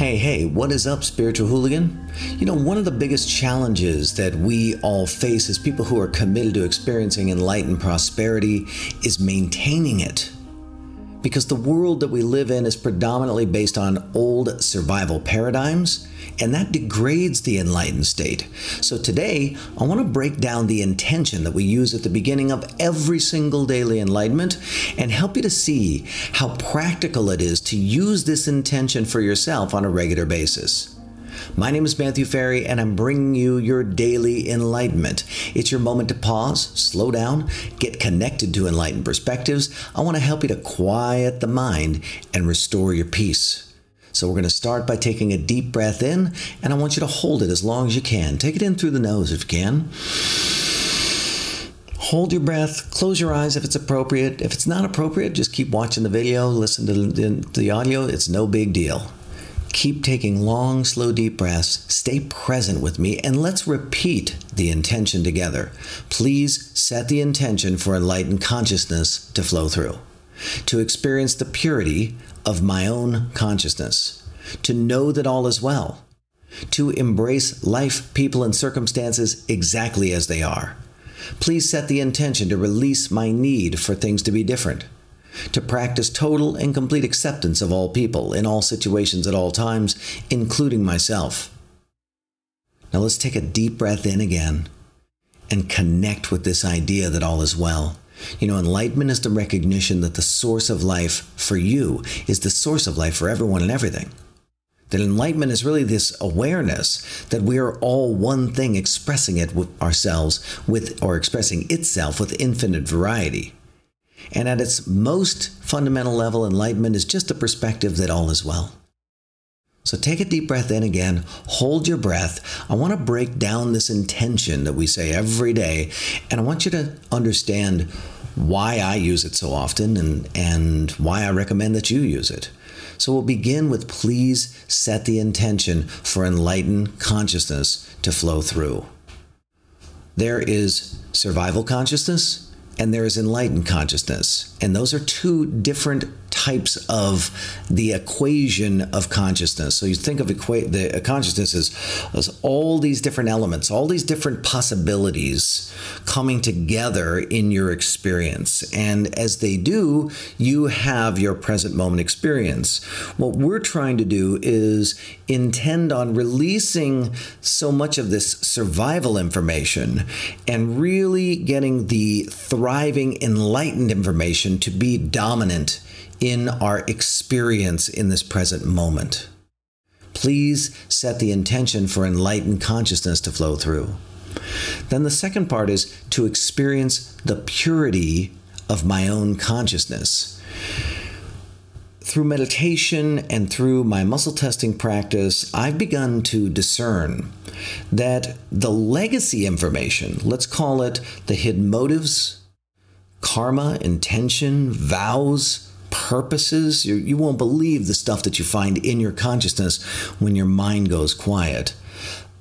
Hey, hey, what is up, spiritual hooligan? You know, one of the biggest challenges that we all face as people who are committed to experiencing enlightened prosperity is maintaining it. Because the world that we live in is predominantly based on old survival paradigms, and that degrades the enlightened state. So today, I want to break down the intention that we use at the beginning of every single daily enlightenment and help you to see how practical it is to use this intention for yourself on a regular basis. My name is Matthew Ferry, and I'm bringing you your daily enlightenment. It's your moment to pause, slow down, get connected to enlightened perspectives. I want to help you to quiet the mind and restore your peace. So we're going to start by taking a deep breath in, and I want you to hold it as long as you can. Take it in through the nose if you can. Hold your breath, close your eyes if it's appropriate. If it's not appropriate, just keep watching the video, listen to the, audio. It's no big deal. Keep taking long, slow, deep breaths. Stay present with me, and let's repeat the intention together. Please set the intention for enlightened consciousness to flow through to experience the purity of my own consciousness, to know that all is well, to embrace life, people, and circumstances exactly as they are. Please set the intention to release my need for things to be different, to practice total and complete acceptance of all people in all situations at all times, including myself. Now let's take a deep breath in again and connect with this idea that all is well. You know, enlightenment is the recognition that the source of life for you is the source of life for everyone and everything. That enlightenment is really this awareness that we are all one thing expressing it with ourselves with or expressing itself with infinite variety. And at its most fundamental level, enlightenment is just a perspective that all is well. So take a deep breath in again, hold your breath. I want to break down this intention that we say every day, and I want you to understand why I use it so often and, and why I recommend that you use it. So we'll begin with please set the intention for enlightened consciousness to flow through. There is survival consciousness and there is enlightened consciousness. And those are two different types of the equation of consciousness. So you think of equa- the uh, consciousness as, as all these different elements, all these different possibilities coming together in your experience. And as they do, you have your present moment experience. What we're trying to do is intend on releasing so much of this survival information and really getting the thriving, enlightened information to be dominant in our experience in this present moment. Please set the intention for enlightened consciousness to flow through. Then the second part is to experience the purity of my own consciousness. Through meditation and through my muscle testing practice, I've begun to discern that the legacy information, let's call it the hidden motives, karma, intention, vows, purposes. You, you won't believe the stuff that you find in your consciousness when your mind goes quiet.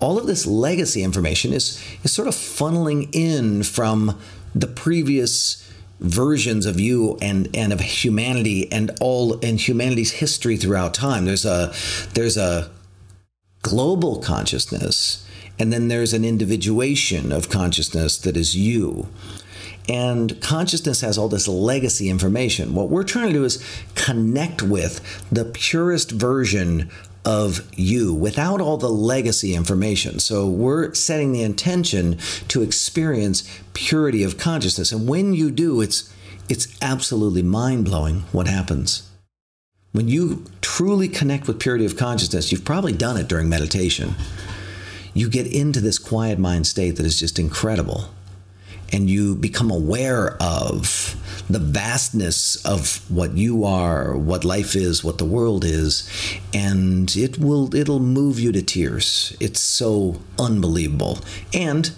All of this legacy information is, is sort of funneling in from the previous versions of you and and of humanity and all in humanity's history throughout time there's a there's a global consciousness and then there's an individuation of consciousness that is you and consciousness has all this legacy information. What we're trying to do is connect with the purest version of you without all the legacy information. So we're setting the intention to experience purity of consciousness. And when you do, it's it's absolutely mind-blowing what happens. When you truly connect with purity of consciousness, you've probably done it during meditation. You get into this quiet mind state that is just incredible and you become aware of the vastness of what you are, what life is, what the world is, and it will it'll move you to tears. It's so unbelievable. And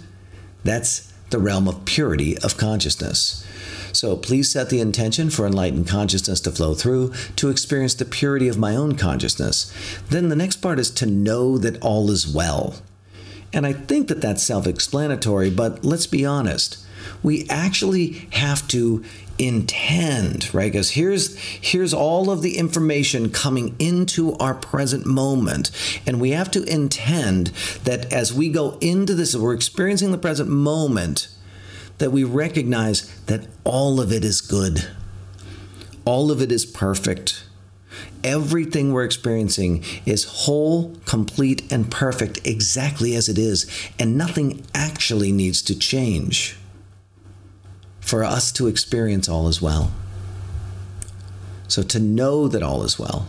that's the realm of purity of consciousness. So please set the intention for enlightened consciousness to flow through to experience the purity of my own consciousness. Then the next part is to know that all is well. And I think that that's self explanatory, but let's be honest. We actually have to intend, right? Because here's here's all of the information coming into our present moment, and we have to intend that as we go into this, we're experiencing the present moment, that we recognize that all of it is good, all of it is perfect. Everything we're experiencing is whole, complete, and perfect exactly as it is, and nothing actually needs to change for us to experience all is well. So to know that all is well.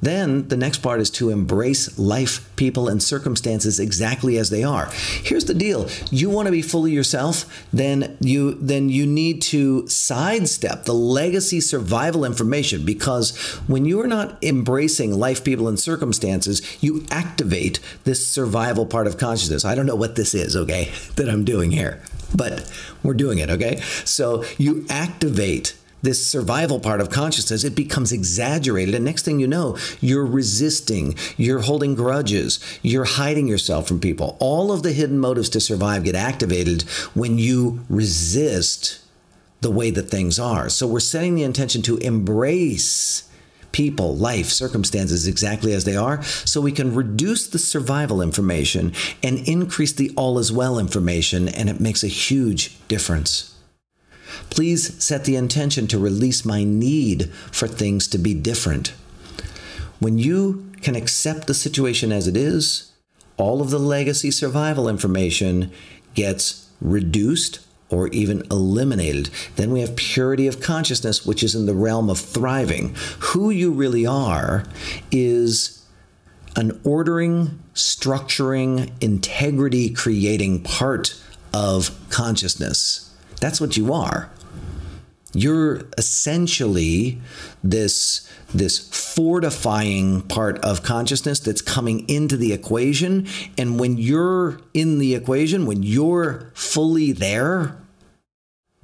Then the next part is to embrace life, people, and circumstances exactly as they are. Here's the deal: you want to be fully yourself, then you then you need to sidestep the legacy survival information because when you are not embracing life, people, and circumstances, you activate this survival part of consciousness. I don't know what this is, okay, that I'm doing here but we're doing it, okay? So you activate this survival part of consciousness, it becomes exaggerated. And next thing you know, you're resisting, you're holding grudges, you're hiding yourself from people. All of the hidden motives to survive get activated when you resist the way that things are. So we're setting the intention to embrace people, life, circumstances exactly as they are, so we can reduce the survival information and increase the all is well information, and it makes a huge difference. Please set the intention to release my need for things to be different. When you can accept the situation as it is, all of the legacy survival information gets reduced or even eliminated. Then we have purity of consciousness, which is in the realm of thriving. Who you really are is an ordering, structuring, integrity creating part of consciousness. That's what you are. You're essentially this this fortifying part of consciousness that's coming into the equation. And when you're in the equation, when you're fully there,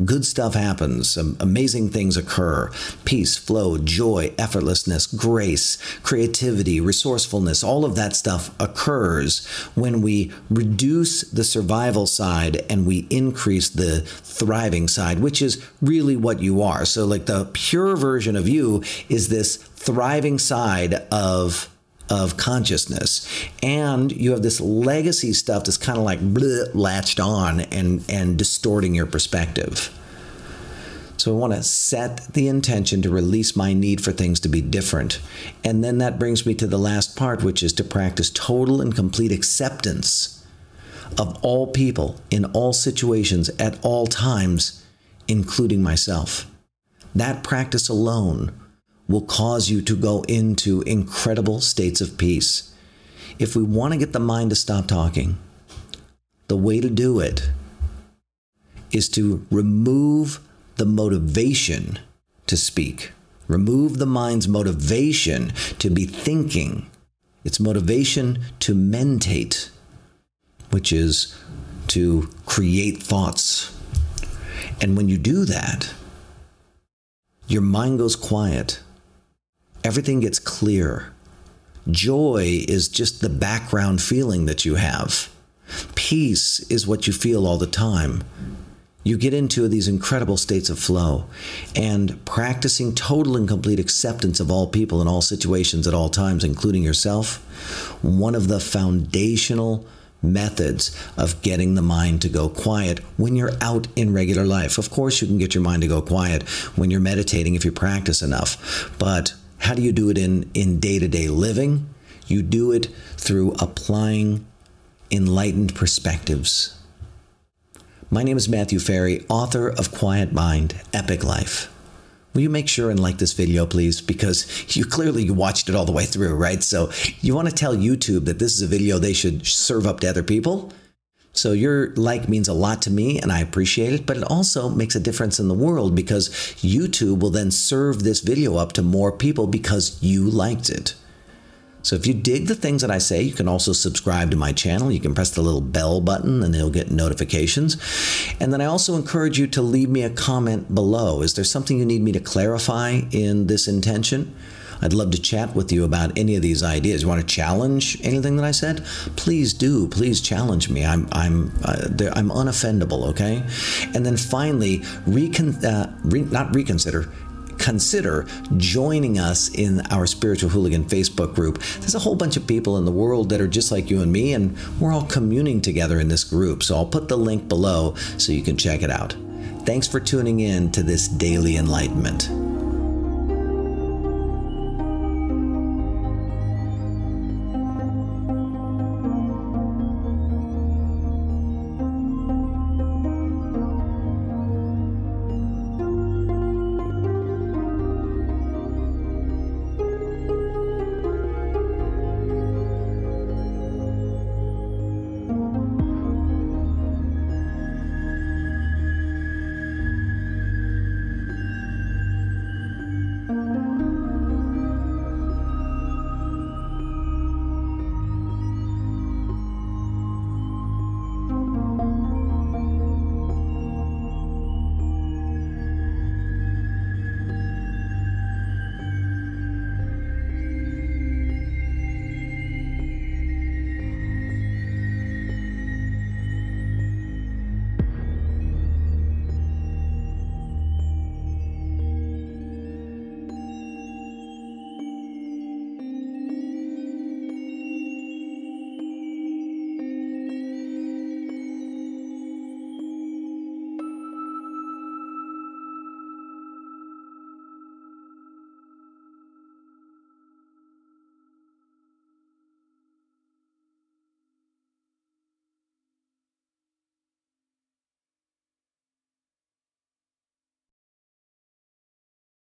good stuff happens. Amazing things occur. Peace, flow, joy, effortlessness, grace, creativity, resourcefulness, all of that stuff occurs when we reduce the survival side and we increase the thriving side, which is really what you are. So, like the pure version of you is this thriving side of of consciousness. And you have this legacy stuff that's kind of like bleh, latched on and, and distorting your perspective. So I want to set the intention to release my need for things to be different. And then that brings me to the last part, which is to practice total and complete acceptance of all people in all situations at all times, including myself. That practice alone will cause you to go into incredible states of peace. If we want to get the mind to stop talking, the way to do it is to remove the motivation to speak. Remove the mind's motivation to be thinking, its motivation to mentate, which is to create thoughts. And when you do that, your mind goes quiet everything gets clear. Joy is just the background feeling that you have. Peace is what you feel all the time. You get into these incredible states of flow and practicing total and complete acceptance of all people in all situations at all times, including yourself. One of the foundational methods of getting the mind to go quiet when you're out in regular life. Of course, you can get your mind to go quiet when you're meditating if you practice enough, but how do you do it in in day-to-day living? You do it through applying enlightened perspectives. My name is Matthew Ferry, author of Quiet Mind, Epic Life. Will you make sure and like this video, please? Because you clearly watched it all the way through, right? So you want to tell YouTube that this is a video they should serve up to other people. So your like means a lot to me and I appreciate it, but it also makes a difference in the world because YouTube will then serve this video up to more people because you liked it. So if you dig the things that I say, you can also subscribe to my channel. You can press the little bell button and you'll get notifications. And then I also encourage you to leave me a comment below. Is there something you need me to clarify in this intention? I'd love to chat with you about any of these ideas. You want to challenge anything that I said? Please do. Please challenge me. I'm I'm uh, I'm unoffendable. Okay. And then finally, recon uh, re- not reconsider consider joining us in our Spiritual Hooligan Facebook group. There's a whole bunch of people in the world that are just like you and me, and we're all communing together in this group. So I'll put the link below so you can check it out. Thanks for tuning in to this daily enlightenment.